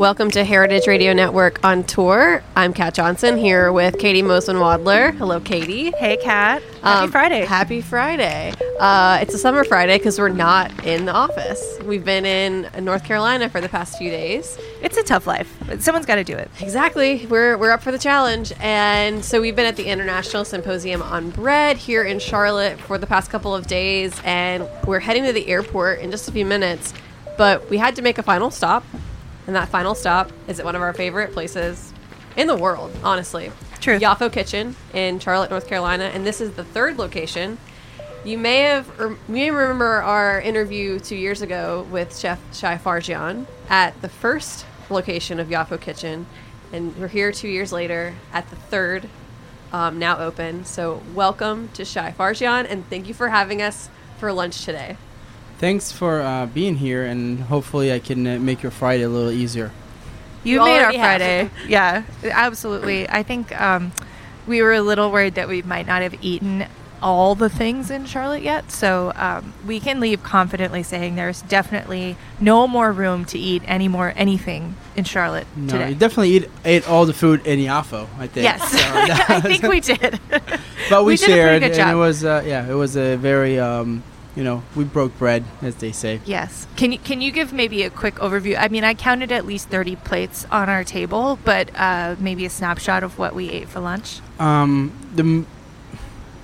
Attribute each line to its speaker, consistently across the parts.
Speaker 1: Welcome to Heritage Radio Network on tour. I'm Kat Johnson here with Caity Moseman Wadler. Hello, Caity.
Speaker 2: Hey, Kat. Happy
Speaker 1: Um,
Speaker 2: Friday.
Speaker 1: Happy Friday. Uh, it's a summer Friday because we're not in the office. We've been in North Carolina for the past few days.
Speaker 2: it's a tough life, but someone's got to do it.
Speaker 1: Exactly. We're, we're up for the challenge. And so we've been at the International Symposium on Bread here in Charlotte for the past couple of days. And we're heading to the airport in just a few minutes. But we had to make a final stop. And that final stop is at one of our favorite places in the world, honestly.
Speaker 2: True.
Speaker 1: Yafo Kitchen in Charlotte, North Carolina. And this is the third location. You may have, you may remember our interview two years ago with Chef Shai Fargian at the first location of Yafo Kitchen, and we're here two years later at the third, um, now open. So welcome to Shai Fargian, and thank you for having us for lunch today.
Speaker 3: Thanks for uh, being here, and hopefully, I can uh, make your Friday a little easier.
Speaker 2: You,
Speaker 1: You
Speaker 2: made our
Speaker 1: already have.
Speaker 2: Friday. yeah, absolutely. I think um, we were a little worried that we might not have eaten all the things in Charlotte yet. So um, we can leave confidently saying there's definitely no more room to eat any more anything in Charlotte
Speaker 3: No,
Speaker 2: today.
Speaker 3: you definitely eat, ate all the food in Yafo, I think.
Speaker 2: yes,
Speaker 3: So
Speaker 2: I think we did.
Speaker 3: but we,
Speaker 2: we did a pretty
Speaker 3: shared, and it was uh, yeah, it was a very um, you know, we broke bread, as they say.
Speaker 2: Yes. Can you can you give maybe a quick overview? I mean, I counted at least 30 plates on our table, but uh, maybe a snapshot of what we ate for lunch.
Speaker 3: Um, the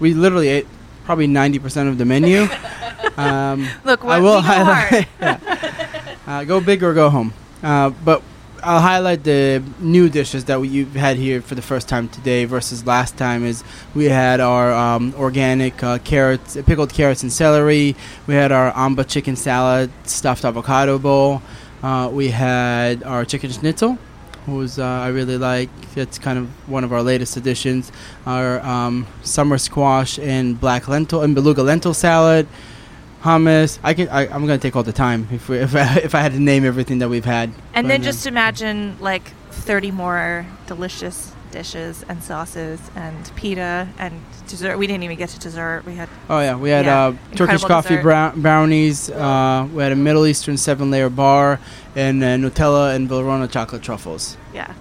Speaker 3: we literally ate probably ninety percent of the menu. um,
Speaker 2: Look,
Speaker 3: I will highlight. yeah. uh, go big or go home. Uh, but I'll highlight the new dishes that we, you've had here for the first time today versus last time. Is we had our um, organic uh, carrots, pickled carrots and celery. We had our amba chicken salad, stuffed avocado bowl. Uh, we had our chicken schnitzel, who's uh, I really like. It's kind of one of our latest additions. Our um, summer squash and black lentil and beluga lentil salad hummus. I can. I, I'm gonna take all the time if we, if I, if I had to name everything that we've had.
Speaker 2: And
Speaker 3: But,
Speaker 2: then
Speaker 3: um,
Speaker 2: just imagine like 30 more delicious dishes and sauces and pita and dessert. We didn't even get to dessert. We had
Speaker 3: oh yeah, we had
Speaker 2: yeah,
Speaker 3: uh, Turkish coffee brown, brownies. Uh, we had a Middle Eastern seven layer bar and uh, Nutella and Valrhona chocolate truffles.
Speaker 2: yeah.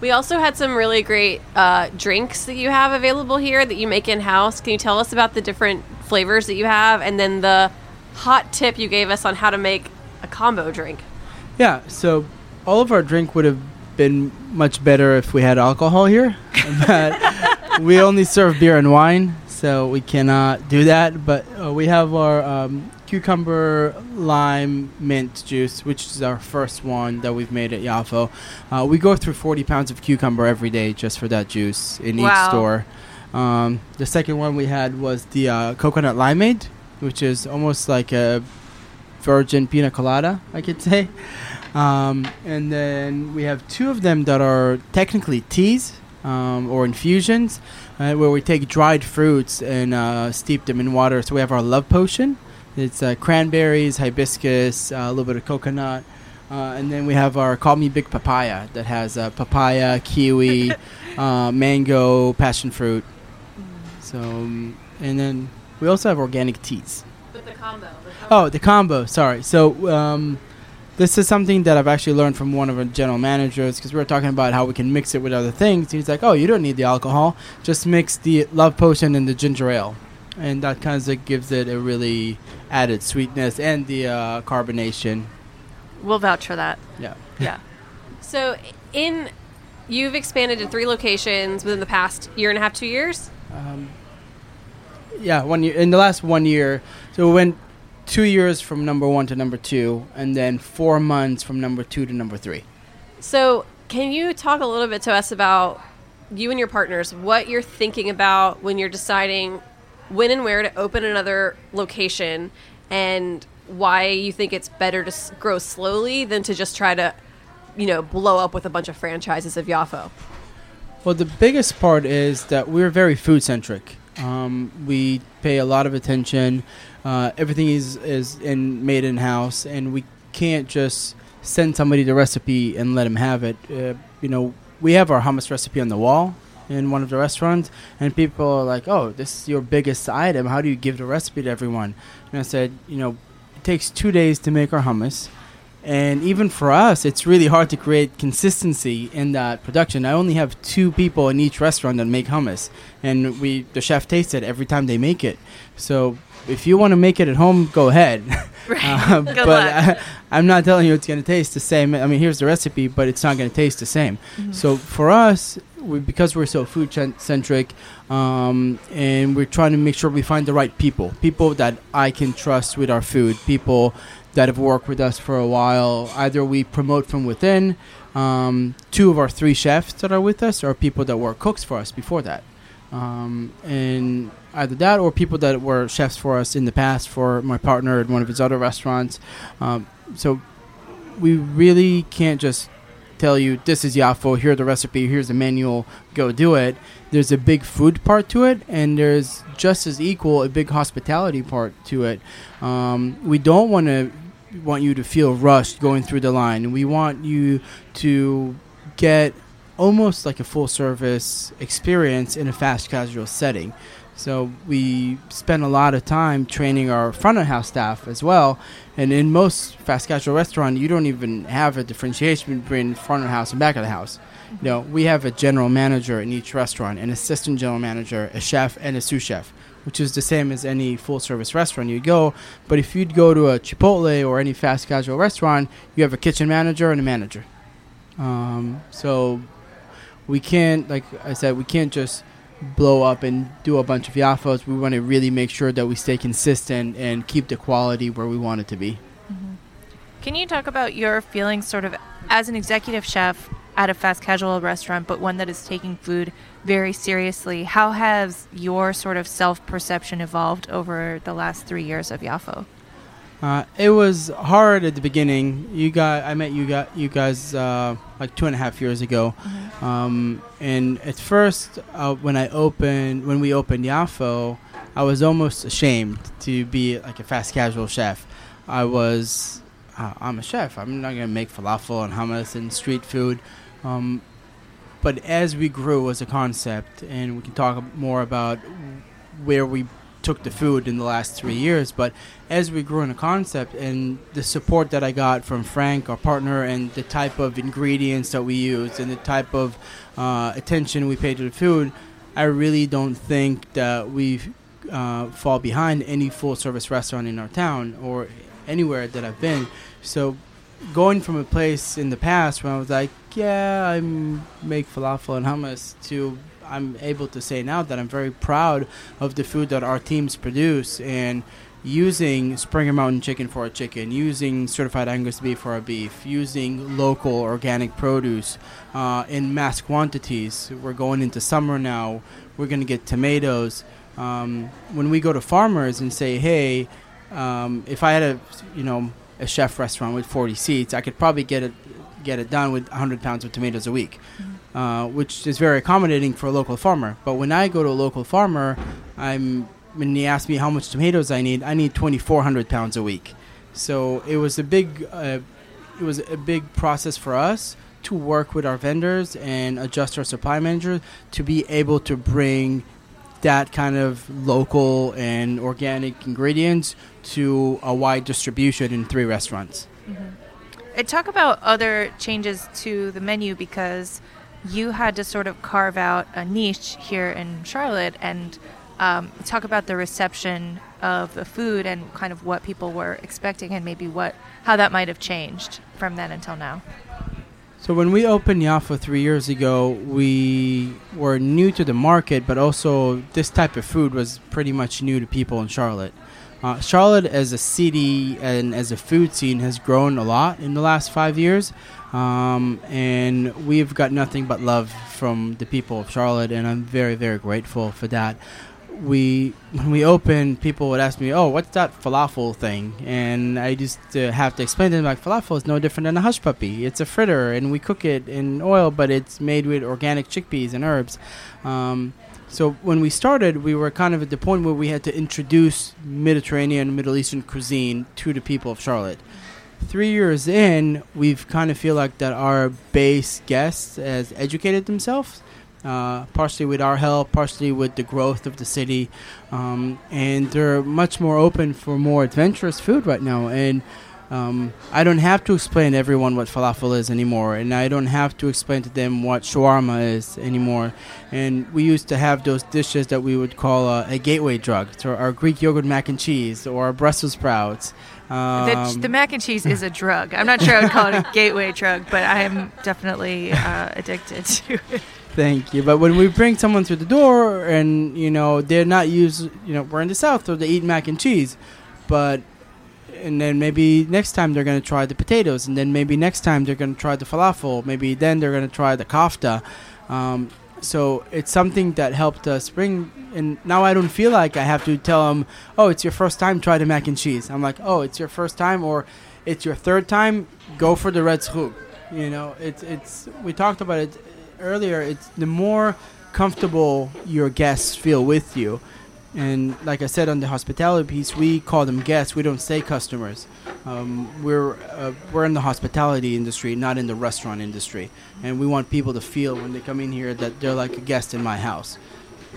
Speaker 1: We also had some really great uh, drinks that you have available here that you make in house. Can you tell us about the different flavors that you have, and then the hot tip you gave us on how to make a combo drink?
Speaker 3: Yeah, so all of our drink would have been much better if we had alcohol here, but we only serve beer and wine, so we cannot do that. But uh, we have our um, cucumber lime mint juice, which is our first one that we've made at Yafo. Uh, we go through 40 pounds of cucumber every day just for that juice in
Speaker 2: Wow.
Speaker 3: each store. Um, the second one we had was the uh, coconut limeade, which is almost like a virgin pina colada, I could say. Um, and then we have two of them that are technically teas um, or infusions, uh, where we take dried fruits and uh, steep them in water. So we have our love potion. It's uh, cranberries, hibiscus, uh, a little bit of coconut. Uh, and then we have our Call Me Big Papaya that has uh, papaya, kiwi, uh, mango, passion fruit. So, um, and then we also have organic teas.
Speaker 1: With the combo.
Speaker 3: Oh, the combo. Sorry. So, um, this is something that I've actually learned from one of our general managers because we were talking about how we can mix it with other things. He's like, "Oh, you don't need the alcohol; just mix the love potion and the ginger ale." and that kind of gives it a really added sweetness and the uh, carbonation.
Speaker 2: We'll vouch for that.
Speaker 3: Yeah.
Speaker 2: Yeah.
Speaker 1: So, in you've expanded to three locations within the past year and a half, two years.
Speaker 3: Um, yeah, one year in the last one year. So we went two years from number one to number two, and then four months from number two to number three.
Speaker 1: So, can you talk a little bit to us about you and your partners, what you're thinking about when you're deciding when and where to open another location, and why you think it's better to grow slowly than to just try to, you know, blow up with a bunch of franchises of Yafo?
Speaker 3: Well, the biggest part is that we're very food centric. Um, we pay a lot of attention. Uh, everything is is in made in house, and we can't just send somebody the recipe and let them have it. Uh, you know, we have our hummus recipe on the wall in one of the restaurants, and people are like, "Oh, this is your biggest item. How do you give the recipe to everyone?" And I said, "You know, it takes two days to make our hummus." And even for us, it's really hard to create consistency in that production. I only have two people in each restaurant that make hummus, and we the chef tastes it every time they make it. So if you want to make it at home, go ahead. Uh,
Speaker 2: Good
Speaker 3: but
Speaker 2: luck.
Speaker 3: I, I'm not telling you it's going to taste the same. I mean, here's the recipe, but it's not going to taste the same. So for us, we, because we're so food cen- centric, um, and we're trying to make sure we find the right people, people that I can trust with our food, people that have worked with us for a while. Either we promote from within, um, two of our three chefs that are with us are people that were cooks for us before that. Um, and either that or people that were chefs for us in the past for my partner at one of his other restaurants. Um, so we really can't just tell you this is Yafo, here's the recipe, here's the manual, go do it. There's a big food part to it, and there's just as equal a big hospitality part to it. Um, we don't want to want you to feel rushed going through the line. And we want you to get almost like a full service experience in a fast casual setting. So we spend a lot of time training our front of house staff as well. And in most fast casual restaurant, you don't even have a differentiation between front of house and back of the house. Mm-hmm. You know, we have a general manager in each restaurant, an assistant general manager, a chef, and a sous chef, which is the same as any full service restaurant you go. But if you'd go to a Chipotle or any fast casual restaurant, you have a kitchen manager and a manager. Um, so we can't, like I said, we can't just blow up and do a bunch of yafos. We want to really make sure that we stay consistent and keep the quality where we want it to be.
Speaker 2: Can you talk about your feelings, sort of, as an executive chef at a fast casual restaurant, but one that is taking food very seriously? How has your sort of self perception evolved over the last three years of Yafo?
Speaker 3: Uh, it was hard at the beginning. You got, I met you got you guys uh, like two and a half years ago, um, and at first uh, when I opened when we opened Yafo, I was almost ashamed to be like a fast casual chef. I was, uh, I'm a chef. I'm not gonna make falafel and hummus and street food. Um, but as we grew as a concept, and we can talk more about where we took the food in the last three years, but as we grew in a concept and the support that I got from Frank, our partner, and the type of ingredients that we use and the type of uh, attention we pay to the food, I really don't think that we uh, fall behind any full service restaurant in our town or anywhere that I've been. So going from a place in the past where I was like, yeah, I make falafel and hummus to I'm able to say now that I'm very proud of the food that our teams produce and using Springer Mountain chicken for our chicken, using certified Angus beef for our beef, using local organic produce uh, in mass quantities. We're going into summer now. We're going to get tomatoes. Um, when we go to farmers and say, hey, um, if I had a you know a chef restaurant with 40 seats, I could probably get it get it done with 100 pounds of tomatoes a week, uh, which is very accommodating for a local farmer. But when I go to a local farmer, I'm when he asks me how much tomatoes I need, I need 2,400 pounds a week. So it was a big uh, it was a big process for us to work with our vendors and adjust our supply manager to be able to bring that kind of local and organic ingredients to a wide distribution in three restaurants.
Speaker 2: And talk about other changes to the menu because you had to sort of carve out a niche here in Charlotte and um, talk about the reception of the food and kind of what people were expecting and maybe what how that might have changed from then until now.
Speaker 3: So when we opened Yafo three years ago, we were new to the market, but also this type of food was pretty much new to people in Charlotte. Uh, Charlotte, as a city and as a food scene, has grown a lot in the last five years, um, and we've got nothing but love from the people of Charlotte, and I'm very, very grateful for that we when we opened, people would ask me, "Oh, what's that falafel thing?" And I just uh, have to explain to them like falafel is no different than a hush puppy. It's a fritter, and we cook it in oil, but it's made with organic chickpeas and herbs. Um, so when we started, we were kind of at the point where we had to introduce Mediterranean, and Middle Eastern cuisine to the people of Charlotte. Three years in, we've kind of feel like that our base guests has educated themselves uh, partially with our help, partially with the growth of the city. Um, and they're much more open for more adventurous food right now. And um, I don't have to explain to everyone what falafel is anymore, and I don't have to explain to them what shawarma is anymore. And we used to have those dishes that we would call uh, a gateway drug, so our Greek yogurt mac and cheese or our Brussels sprouts.
Speaker 2: Um, the, the, mac and cheese is a drug. I'm not sure I would call it a gateway drug, but I am definitely uh, addicted to it.
Speaker 3: Thank you. But when we bring someone through the door and, you know, they're not used, you know, we're in the South, so they eat mac and cheese. But, and then maybe next time they're going to try the potatoes. And then maybe next time they're going to try the falafel. Maybe then they're going to try the kofta. Um, so it's something that helped us bring. And now I don't feel like I have to tell them, oh, it's your first time, try the mac and cheese. I'm like, oh, it's your first time or it's your third time, go for the red zhug. You know, it's, it's, we talked about it earlier, it's the more comfortable your guests feel with you. And like I said on the hospitality piece, we call them guests. We don't say customers. Um, we're uh, we're in the hospitality industry, not in the restaurant industry, and we want people to feel when they come in here that they're like a guest in my house.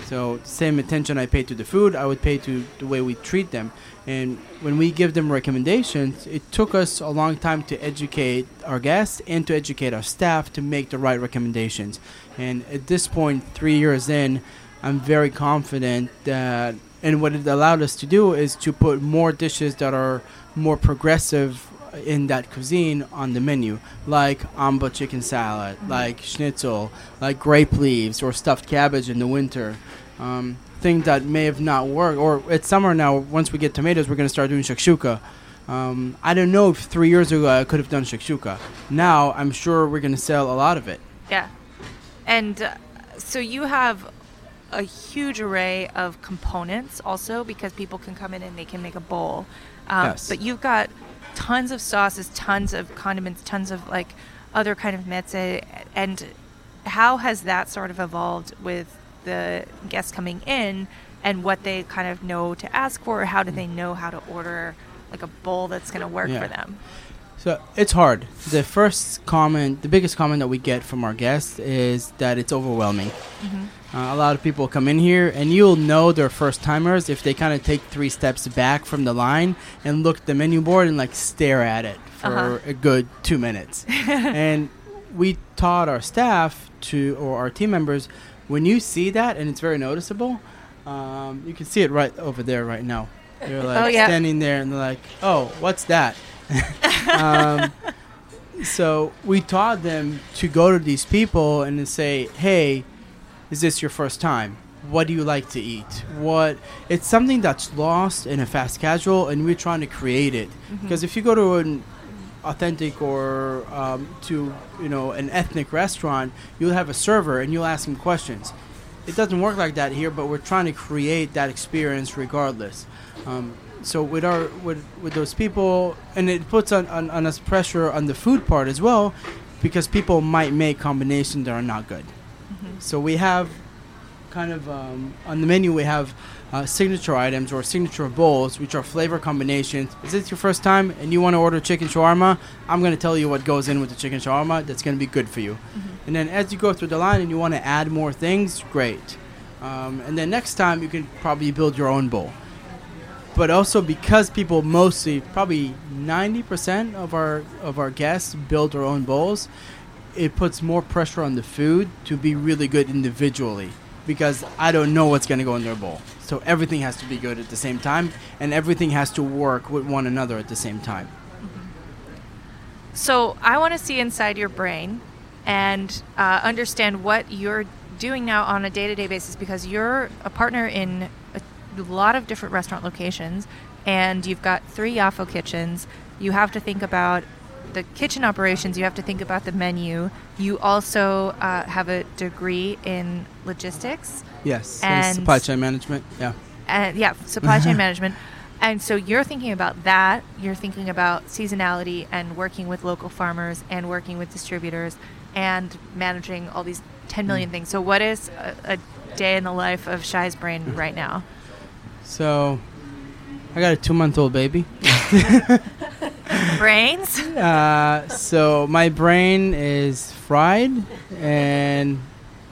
Speaker 3: So same attention I pay to the food, I would pay to the way we treat them. And when we give them recommendations, it took us a long time to educate our guests and to educate our staff to make the right recommendations. And at this point, three years in, I'm very confident that, and what it allowed us to do is to put more dishes that are more progressive in that cuisine on the menu, like amba chicken salad, mm-hmm. like schnitzel, like grape leaves or stuffed cabbage in the winter. Um, thing that may have not worked, or it's summer now. Once we get tomatoes, we're going to start doing shakshuka. Um, I don't know if three years ago I could have done shakshuka. Now I'm sure we're going to sell a lot of it.
Speaker 2: Yeah, and uh, so you have a huge array of components also because people can come in and they can make a bowl. Um, yes. But you've got tons of sauces, tons of condiments, tons of like other kind of meze, and how has that sort of evolved with the guests coming in and what they kind of know to ask for? How do they know how to order like a bowl that's going to work yeah. for them?
Speaker 3: So it's hard. The first comment, the biggest comment that we get from our guests is that it's overwhelming. Mm-hmm. Uh, a lot of people come in here, and you'll know they're first timers if they kind of take three steps back from the line and look at the menu board and like stare at it for uh-huh. a good two minutes. and we taught our staff to, or our team members, when you see that and it's very noticeable, um, you can see it right over there right now. You're like oh, yeah. standing there and they're like, "Oh, what's that?" um, so we taught them to go to these people and to say, "Hey, is this your first time? What do you like to eat? What?" It's something that's lost in a fast casual, and we're trying to create it. Because mm-hmm. if you go to an authentic or um, to you know an ethnic restaurant, you'll have a server and you'll ask him questions. It doesn't work like that here, but we're trying to create that experience regardless. Um, so with our with with those people, and it puts on, on, on us pressure on the food part as well, because people might make combinations that are not good. Mm-hmm. So we have kind of um, on the menu we have uh, signature items or signature bowls, which are flavor combinations. Is this your first time and you want to order chicken shawarma? I'm going to tell you what goes in with the chicken shawarma that's going to be good for you. Mm-hmm. And then as you go through the line and you want to add more things, great. Um, and then next time you can probably build your own bowl. But also because people mostly, probably 90% of our of our guests build their own bowls, it puts more pressure on the food to be really good individually because I don't know what's going to go in their bowl. So everything has to be good at the same time, and everything has to work with one another at the same time.
Speaker 2: So I want to see inside your brain and uh, understand what you're doing now on a day-to-day basis because you're a partner in a lot of different restaurant locations, and you've got three Yafo kitchens. You have to think about the kitchen operations. You have to think about the menu. You also uh, have a degree in logistics.
Speaker 3: Yes,
Speaker 2: And-
Speaker 3: supply chain management. Yeah.
Speaker 2: and yeah, supply chain management. And so you're thinking about that. You're thinking about seasonality and working with local farmers and working with distributors and managing all these 10 million things. So, what is a, a day in the life of Shai's brain right now?
Speaker 3: So, I got a two-month-old baby.
Speaker 2: Brains?
Speaker 3: Uh, so my brain is fried, and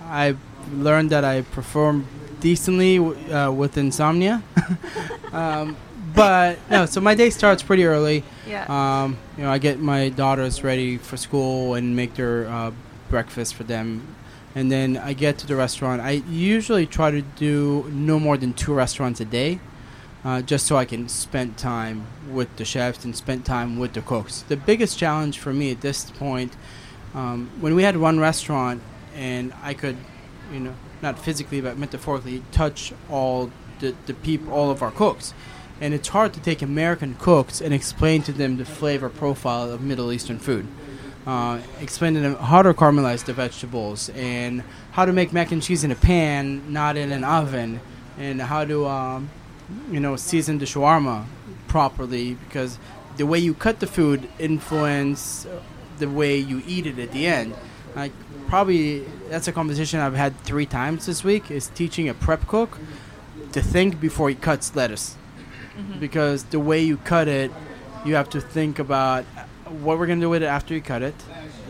Speaker 3: I learned that I perform decently w- uh, with insomnia. um, but no, so my day starts pretty early.
Speaker 2: Yeah.
Speaker 3: Um, you know, I get my daughters ready for school and make their uh, breakfast for them, and then I get to the restaurant. I usually try to do no more than two restaurants a day, uh, just so I can spend time with the chefs and spend time with the cooks. The biggest challenge for me at this point, um, when we had one restaurant and I could, you know, not physically but metaphorically touch all the, the people, all of our cooks. And it's hard to take American cooks and explain to them the flavor profile of Middle Eastern food. Uh, explain to them how to caramelize the vegetables and how to make mac and cheese in a pan, not in an oven, and how to, um, you know, season the shawarma properly because the way you cut the food influence the way you eat it at the end. Like probably that's a conversation I've had three times this week is teaching a prep cook to think before he cuts lettuce because the way you cut it, you have to think about what we're gonna do with it after you cut it.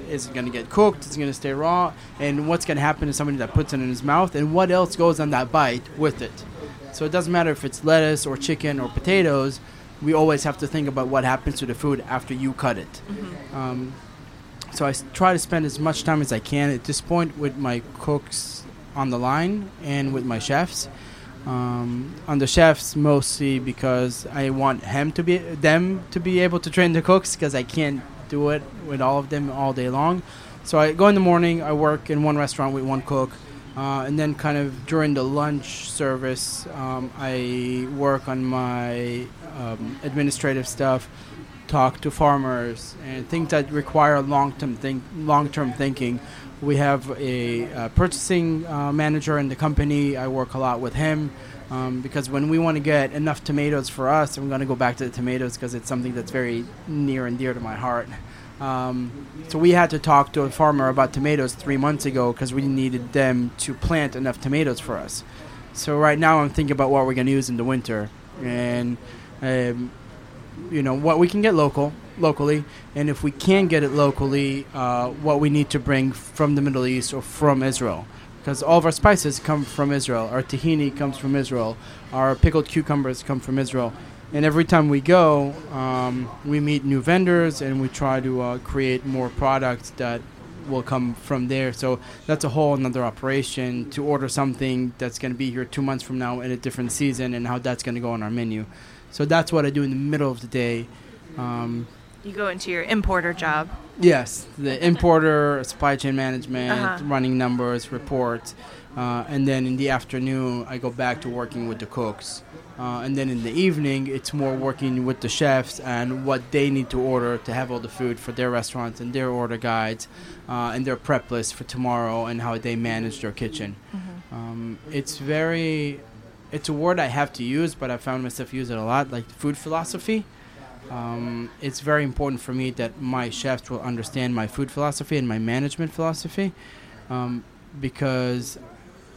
Speaker 3: Is it gonna get cooked? Is it gonna stay raw? And what's gonna happen to somebody that puts it in his mouth? And what else goes on that bite with it? So it doesn't matter if it's lettuce or chicken or potatoes. We always have to think about what happens to the food after you cut it. Um, so I s- try to spend as much time as I can at this point with my cooks on the line and with my chefs. Um, on the chefs mostly because I want him to be them to be able to train the cooks because I can't do it with all of them all day long. So I go in the morning. I work in one restaurant with one cook, uh, and then kind of during the lunch service, um, I work on my um, administrative stuff, talk to farmers, and things that require long-term think long-term thinking. We have a, purchasing uh, manager in the company. I work a lot with him um, because when we want to get enough tomatoes for us, I'm going to go back to the tomatoes because it's something that's very near and dear to my heart. Um, so we had to talk to a farmer about tomatoes three months ago because we needed them to plant enough tomatoes for us. So right now I'm thinking about what we're going to use in the winter and um, you know what we can get local locally and if we can get it locally uh, what we need to bring from the middle east or from israel. Because all of our spices come from israel. Our tahini comes from israel. Our pickled cucumbers come from israel. And every time we go um, we meet new vendors and we try to uh, create more products that will come from there. So that's a whole another operation to order something that's going to be here two months from now in a different season and how that's going to go on our menu so that's what I do in the middle of the day. Um,
Speaker 2: You go into your importer job.
Speaker 3: yes, the importer, supply chain management,
Speaker 2: Uh-huh.
Speaker 3: running numbers, reports, uh, and then in the afternoon I go back to working with the cooks. Uh, and then in the evening, it's more working with the chefs and what they need to order to have all the food for their restaurants and their order guides uh, and their prep list for tomorrow and how they manage their kitchen. Um, it's very, it's a word I have to use, but I found myself use it a lot, like food philosophy. Um, it's very important for me that my chefs will understand my food philosophy and my management philosophy, um, because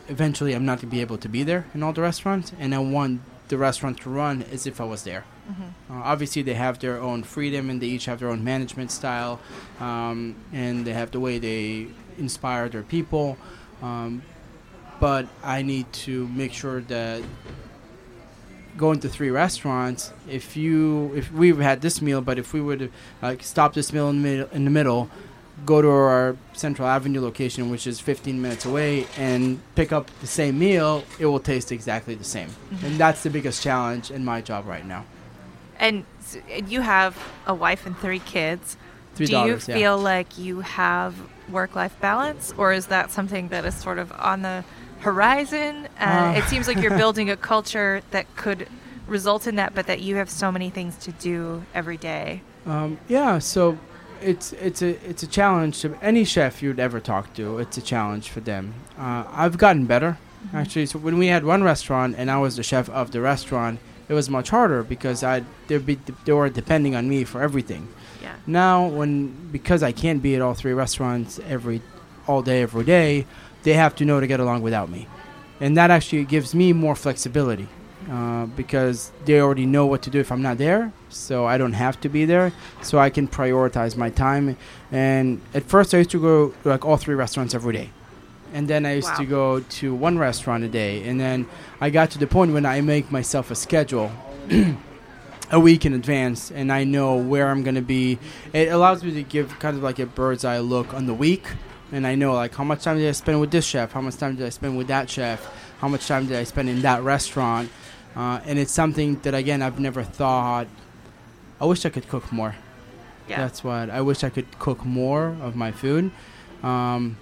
Speaker 3: eventually I'm not going to be able to be there in all the restaurants, and I want the restaurant to run as if I was there. Uh, obviously, they have their own freedom and they each have their own management style, um, and they have the way they inspire their people. Um, but I need to make sure that going to three restaurants, if you if we've had this meal, but if we would like stop this meal in the middle, in the middle, go to our Central Avenue location, which is 15 minutes away, and pick up the same meal, it will taste exactly the same. Mm-hmm. And that's the biggest challenge in my job right now.
Speaker 2: And you have a wife and three kids.
Speaker 3: Three
Speaker 2: Do
Speaker 3: daughters,
Speaker 2: you
Speaker 3: yeah.
Speaker 2: feel like you have work-life balance, or is that something that is sort of on the horizon? Uh, it seems like you're building a culture that could result in that, but that you have so many things to do every day.
Speaker 3: Um, yeah, so it's it's a it's a challenge to any chef you'd ever talk to. It's a challenge for them. Uh, I've gotten better actually. So when we had one restaurant and I was the chef of the restaurant, it was much harder because I they be they were depending on me for everything.
Speaker 2: Yeah.
Speaker 3: Now when because I can't be at all three restaurants every all day every day, they have to know to get along without me, and that actually gives me more flexibility uh, because they already know what to do if I'm not there, so I don't have to be there, so I can prioritize my time. And at first, I used to go to like all three restaurants every day, and then I used to go to one restaurant a day, and then I got to the point when I make myself a schedule. A week in advance, and I know where I'm gonna be. It allows me to give kind of like a bird's eye look on the week, and I know like how much time did I spend with this chef, how much time did I spend with that chef, how much time did I spend in that restaurant, uh, and it's something that again I've never thought. I wish I could cook more.
Speaker 2: Yeah.
Speaker 3: That's what I wish I could cook more of my food, um,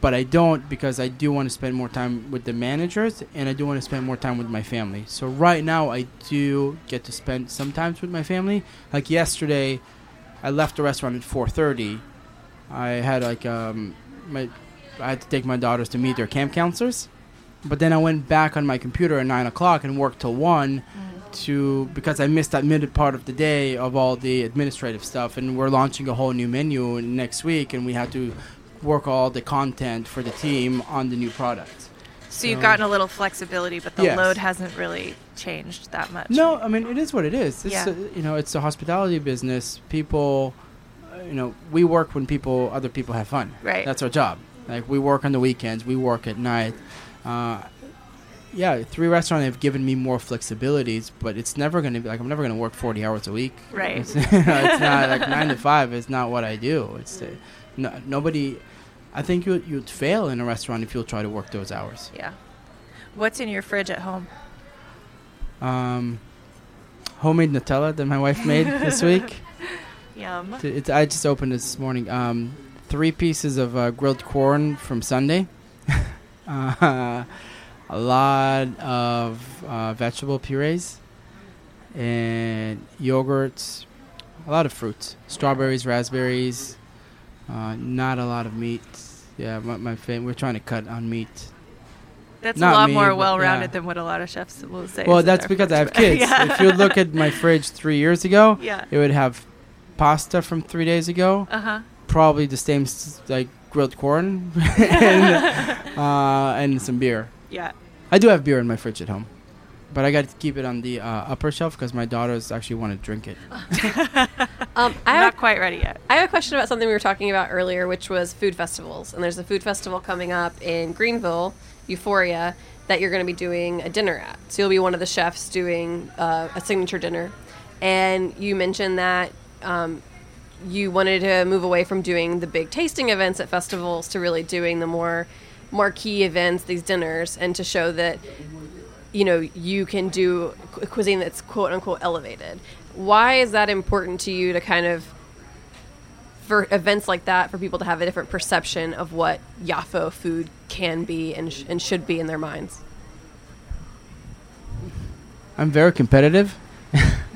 Speaker 3: but I don't because I do want to spend more time with the managers and I do want to spend more time with my family. So right now I do get to spend sometimes with my family. Like yesterday, I left the restaurant at 4:30. I had like um, my I had to take my daughters to meet their camp counselors, but then I went back on my computer at nine o'clock and worked till one to because I missed that mid part of the day of all the administrative stuff, and we're launching a whole new menu next week, and we had to work all the content for the team on the new product.
Speaker 2: So you've gotten a little flexibility, but the
Speaker 3: Yes.
Speaker 2: load hasn't really changed that much.
Speaker 3: No, I mean it is what it is. It's
Speaker 2: Yeah.
Speaker 3: a, you know, it's a hospitality business. People, you know, we work when people, other people have fun.
Speaker 2: Right.
Speaker 3: That's our job. Like we work on the weekends, we work at night. Uh, yeah, three restaurants have given me more flexibilities, but it's never gonna be like I'm never gonna work 40 hours a week.
Speaker 2: Right.
Speaker 3: It's, it's not like nine to five. It's not what I do. It's uh, no, nobody. I think you you'd fail in a restaurant if you'll try to work those hours.
Speaker 2: Yeah. What's in your fridge at home?
Speaker 3: Um, homemade Nutella that my wife made this week.
Speaker 2: Yum.
Speaker 3: It's, I just opened this morning. Um, three pieces of uh, grilled corn from Sunday. uh, a lot of uh, vegetable purees and yogurts. A lot of fruits, strawberries, raspberries. Uh, not a lot of meat. Yeah, my, my fam- we're trying to cut on meat.
Speaker 2: That's
Speaker 3: Not
Speaker 2: a lot
Speaker 3: me,
Speaker 2: more well-rounded
Speaker 3: yeah.
Speaker 2: than what a lot of chefs will say.
Speaker 3: Well, that's because I have kids.
Speaker 2: yeah.
Speaker 3: If you look at my fridge three years ago,
Speaker 2: yeah.
Speaker 3: it would have pasta from three days ago.
Speaker 2: Uh huh.
Speaker 3: probably the same s- like grilled corn and, uh, and some beer.
Speaker 1: Yeah.
Speaker 3: I do have beer in my fridge at home, but I got to keep it on the uh, upper shelf because my daughters actually want to drink it.
Speaker 1: Um, I
Speaker 2: I'm
Speaker 1: have,
Speaker 2: not quite ready yet.
Speaker 1: I have a question about something we were talking about earlier, which was food festivals. And there's a food festival coming up in Greenville, Euphoria, that you're going to be doing a dinner at. So you'll be one of the chefs doing uh, a signature dinner. And you mentioned that um, you wanted to move away from doing the big tasting events at festivals to really doing the more marquee events, these dinners, and to show that you know you can do cu- cuisine that's quote unquote elevated. Why is that important to you to kind of for events like that for people to have a different perception of what Yafo food can be and, sh- and should be in their minds?
Speaker 3: I'm very competitive.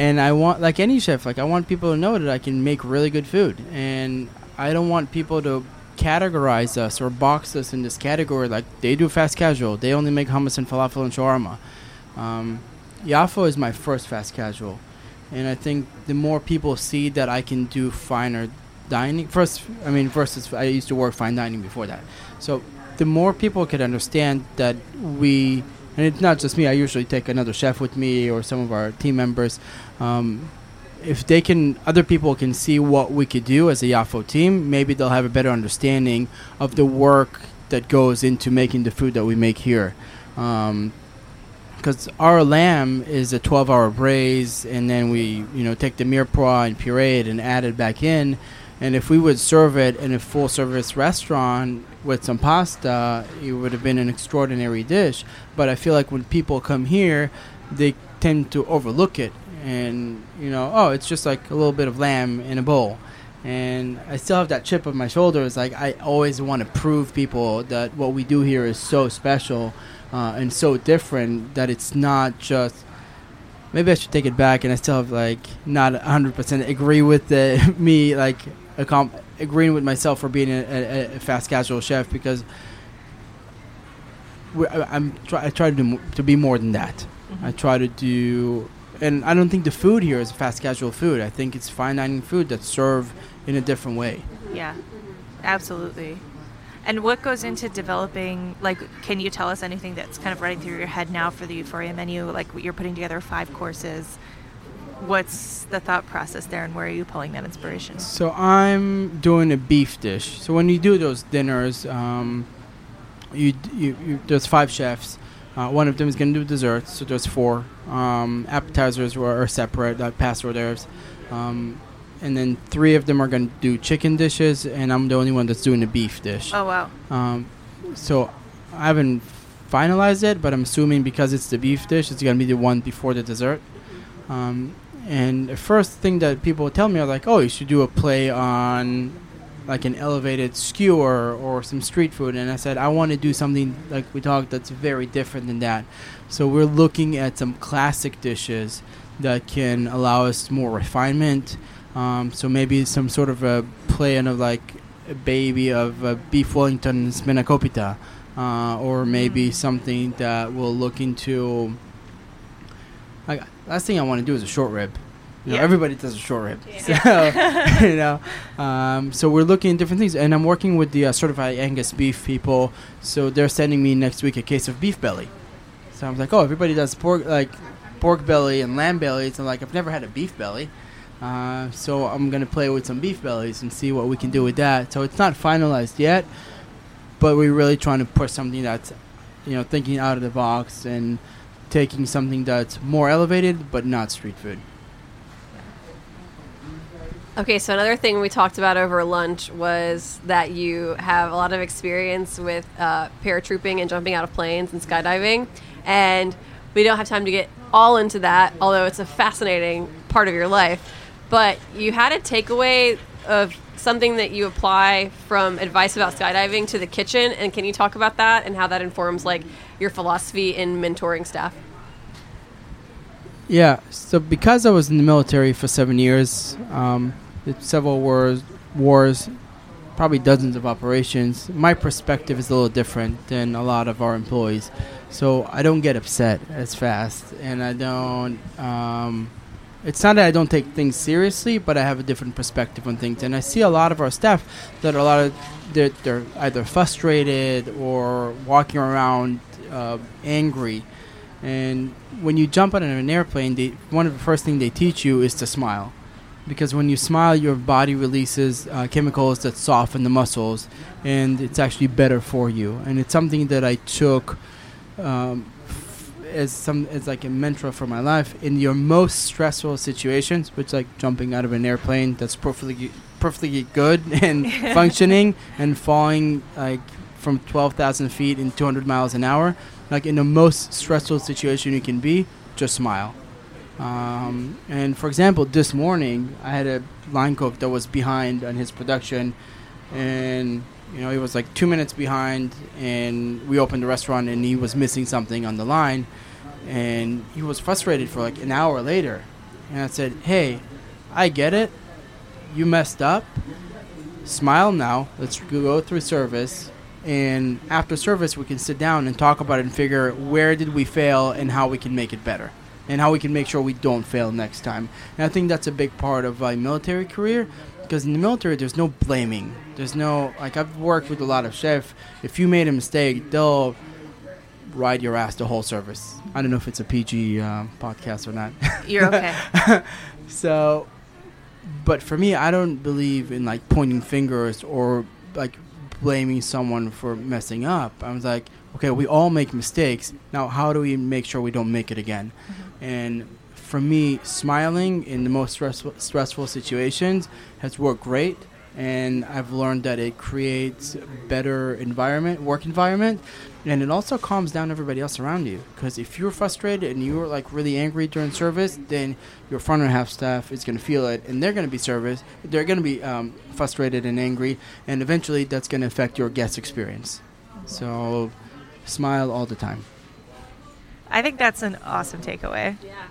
Speaker 3: and I want like any chef, like I want people to know that I can make really good food and I don't want people to categorize us or box us in this category like they do fast casual, they only make hummus and falafel and shawarma. Um, Yafo is my first fast casual. And I think the more people see that I can do finer dining first I mean versus I used to work fine dining before that. So the more people could understand that we and it's not just me. I usually take another chef with me or some of our team members. Um, if they can, other people can see what we could do as a Yafo team. Maybe they'll have a better understanding of the work that goes into making the food that we make here. Um, because our lamb is a 12 hour braise and then we you know take the mirepoix and puree it and add it back in and if we would serve it in a full service restaurant with some pasta it would have been an extraordinary dish but i feel like when people come here they tend to overlook it and you know oh it's just like a little bit of lamb in a bowl and I still have that chip on my shoulder. It's like I always want to prove people that what we do here is so special uh, and so different that it's not just. Maybe I should take it back, and I still have like not 100% agree with the, me like accom- agreeing with myself for being a, a, a fast casual chef because I, I'm try, I try to do, to be more than that. Mm-hmm. I try to do, and I don't think the food here is fast casual food. I think it's fine dining food that's served in a different way.
Speaker 2: Yeah, absolutely. And what goes into developing? Like, can you tell us anything that's kind of running through your head now for the Euphoria menu? Like, you're putting together five courses. What's the thought process there, and where are you pulling that inspiration?
Speaker 3: So I'm doing a beef dish. So when you do those dinners, um, you, you, you there's five chefs. Uh, one of them is going to do desserts, so there's four. Um, appetizers were, are separate, like past hors d'oeuvres. Um, and then three of them are going to do chicken dishes, and I'm the only one that's doing the beef dish.
Speaker 2: Oh wow.
Speaker 3: Um, so I haven't finalized it, but I'm assuming because it's the beef dish, it's gonna be the one before the dessert. Um, and the first thing that people tell me are like, "Oh, you should do a play on like an elevated skewer or some street food." And I said, "I want to do something like we talked that's very different than that." So we're looking at some classic dishes that can allow us more refinement. Um, so maybe some sort of a play on of like a baby of uh, beef Wellington and spanakopita, uh, or maybe something that will look into. Like last thing I want to do is a short rib. You know,
Speaker 2: Yeah.
Speaker 3: everybody does a short rib. So you know, um, so we're looking at different things, and I'm working with the uh, certified Angus beef people. So they're sending me next week a case of beef belly. So I was like, oh, everybody does pork like pork belly and lamb bellies. I'm like, I've never had a beef belly. Uh, so I'm gonna play with some beef bellies and see what we can do with that. So it's not finalized yet, but we're really trying to push something that's, you know, thinking out of the box and taking something that's more elevated but not street food.
Speaker 1: Okay, so another thing we talked about over lunch was that you have a lot of experience with uh, paratrooping and jumping out of planes and skydiving, and we don't have time to get all into that, although it's a fascinating part of your life. But you had a takeaway of something that you apply from advice about skydiving to the kitchen, and can you talk about that and how that informs like your philosophy in mentoring staff?
Speaker 3: Yeah. So because I was in the military for seven years, um, several wars, wars, probably dozens of operations. My perspective is a little different than a lot of our employees, so I don't get upset as fast, and I don't. Um, it's not that I don't take things seriously, but I have a different perspective on things, and I see a lot of our staff that are a lot of they're, they're either frustrated or walking around uh, angry. And when you jump out of an airplane, they, one of the first things they teach you is to smile. Because when you smile, your body releases uh, chemicals that soften the muscles, and it's actually better for you. And it's something that I took um, as some as like a mantra for my life. In your most stressful situations, which like jumping out of an airplane that's perfectly perfectly good and functioning, and falling like from twelve thousand feet in two hundred miles an hour, like in the most stressful situation you can be, just smile. Um, and for example, this morning I had a line cook that was behind on his production, and you know he was like two minutes behind, and we opened the restaurant and he was missing something on the line, and he was frustrated for like an hour later, and I said, "Hey, I get it, you messed up. Smile now. Let's go through service." And after service, we can sit down and talk about it and figure where did we fail and how we can make it better and how we can make sure we don't fail next time. And I think that's a big part of my military career because in the military there's no blaming. There's no like I've worked with a lot of chefs. If you made a mistake, they'll ride your ass the whole service. I don't know if it's a PG uh, podcast or not.
Speaker 2: You're okay.
Speaker 3: so, but for me, I don't believe in like pointing fingers or like blaming someone for messing up. I was like, okay, we all make mistakes. Now, how do we make sure we don't make it again? And for me, smiling in the most stressful, stressful situations has worked great. And I've learned that it creates a better environment, work environment, and it also calms down everybody else around you. Because if you're frustrated and you're like really angry during service, then your front and half staff is going to feel it, and they're going to be service. They're going to be um, frustrated and angry, and eventually that's going to affect your guest experience. So, smile all the time.
Speaker 2: I think that's an awesome takeaway.
Speaker 1: Yeah.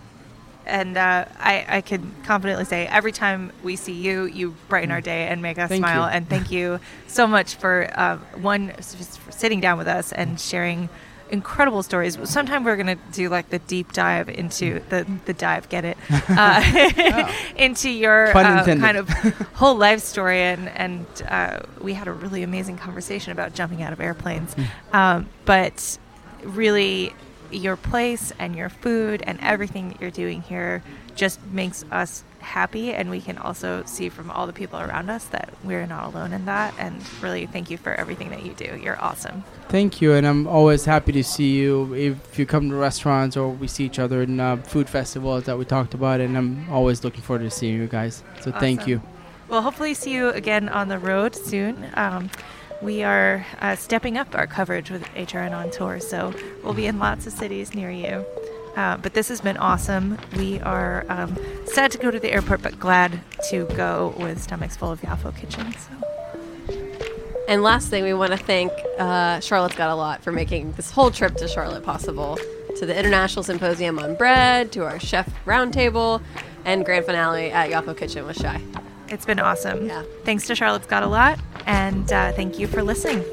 Speaker 2: And uh, I, I can confidently say every time we see you, you brighten our day and make us
Speaker 3: Thank
Speaker 2: smile.
Speaker 3: you.
Speaker 2: And thank you so much for uh, one, just for sitting down with us and sharing incredible stories. Sometime we're going to do like the deep dive into the, the dive, get it, uh, into your uh, kind of whole life story. And, and uh, we had a really amazing conversation about jumping out of airplanes. Um, but really your place and your food and everything that you're doing here just makes us happy and we can also see from all the people around us that we're not alone in that and really thank you for everything that you do you're awesome
Speaker 3: Thank you, and I'm always happy to see you if you come to restaurants or we see each other in uh, food festivals that we talked about, and I'm always looking forward to seeing you guys. So thank
Speaker 2: Awesome.
Speaker 3: you.
Speaker 2: well hopefully see you again on the road soon um, we are uh, stepping up our coverage with HRN on tour, so we'll be in lots of cities near you. Uh, but this has been awesome. We are um, sad to go to the airport, but glad to go with stomachs full of Yafo Kitchen. So.
Speaker 1: And last thing, we want to thank uh, Charlotte's Got a Lot for making this whole trip to Charlotte possible. To the International Symposium on Bread, to our chef roundtable, and grand finale at Yafo Kitchen with Shai.
Speaker 2: It's been awesome.
Speaker 1: Yeah.
Speaker 2: Thanks to Charlotte's Got a Lot, and uh, thank you for listening.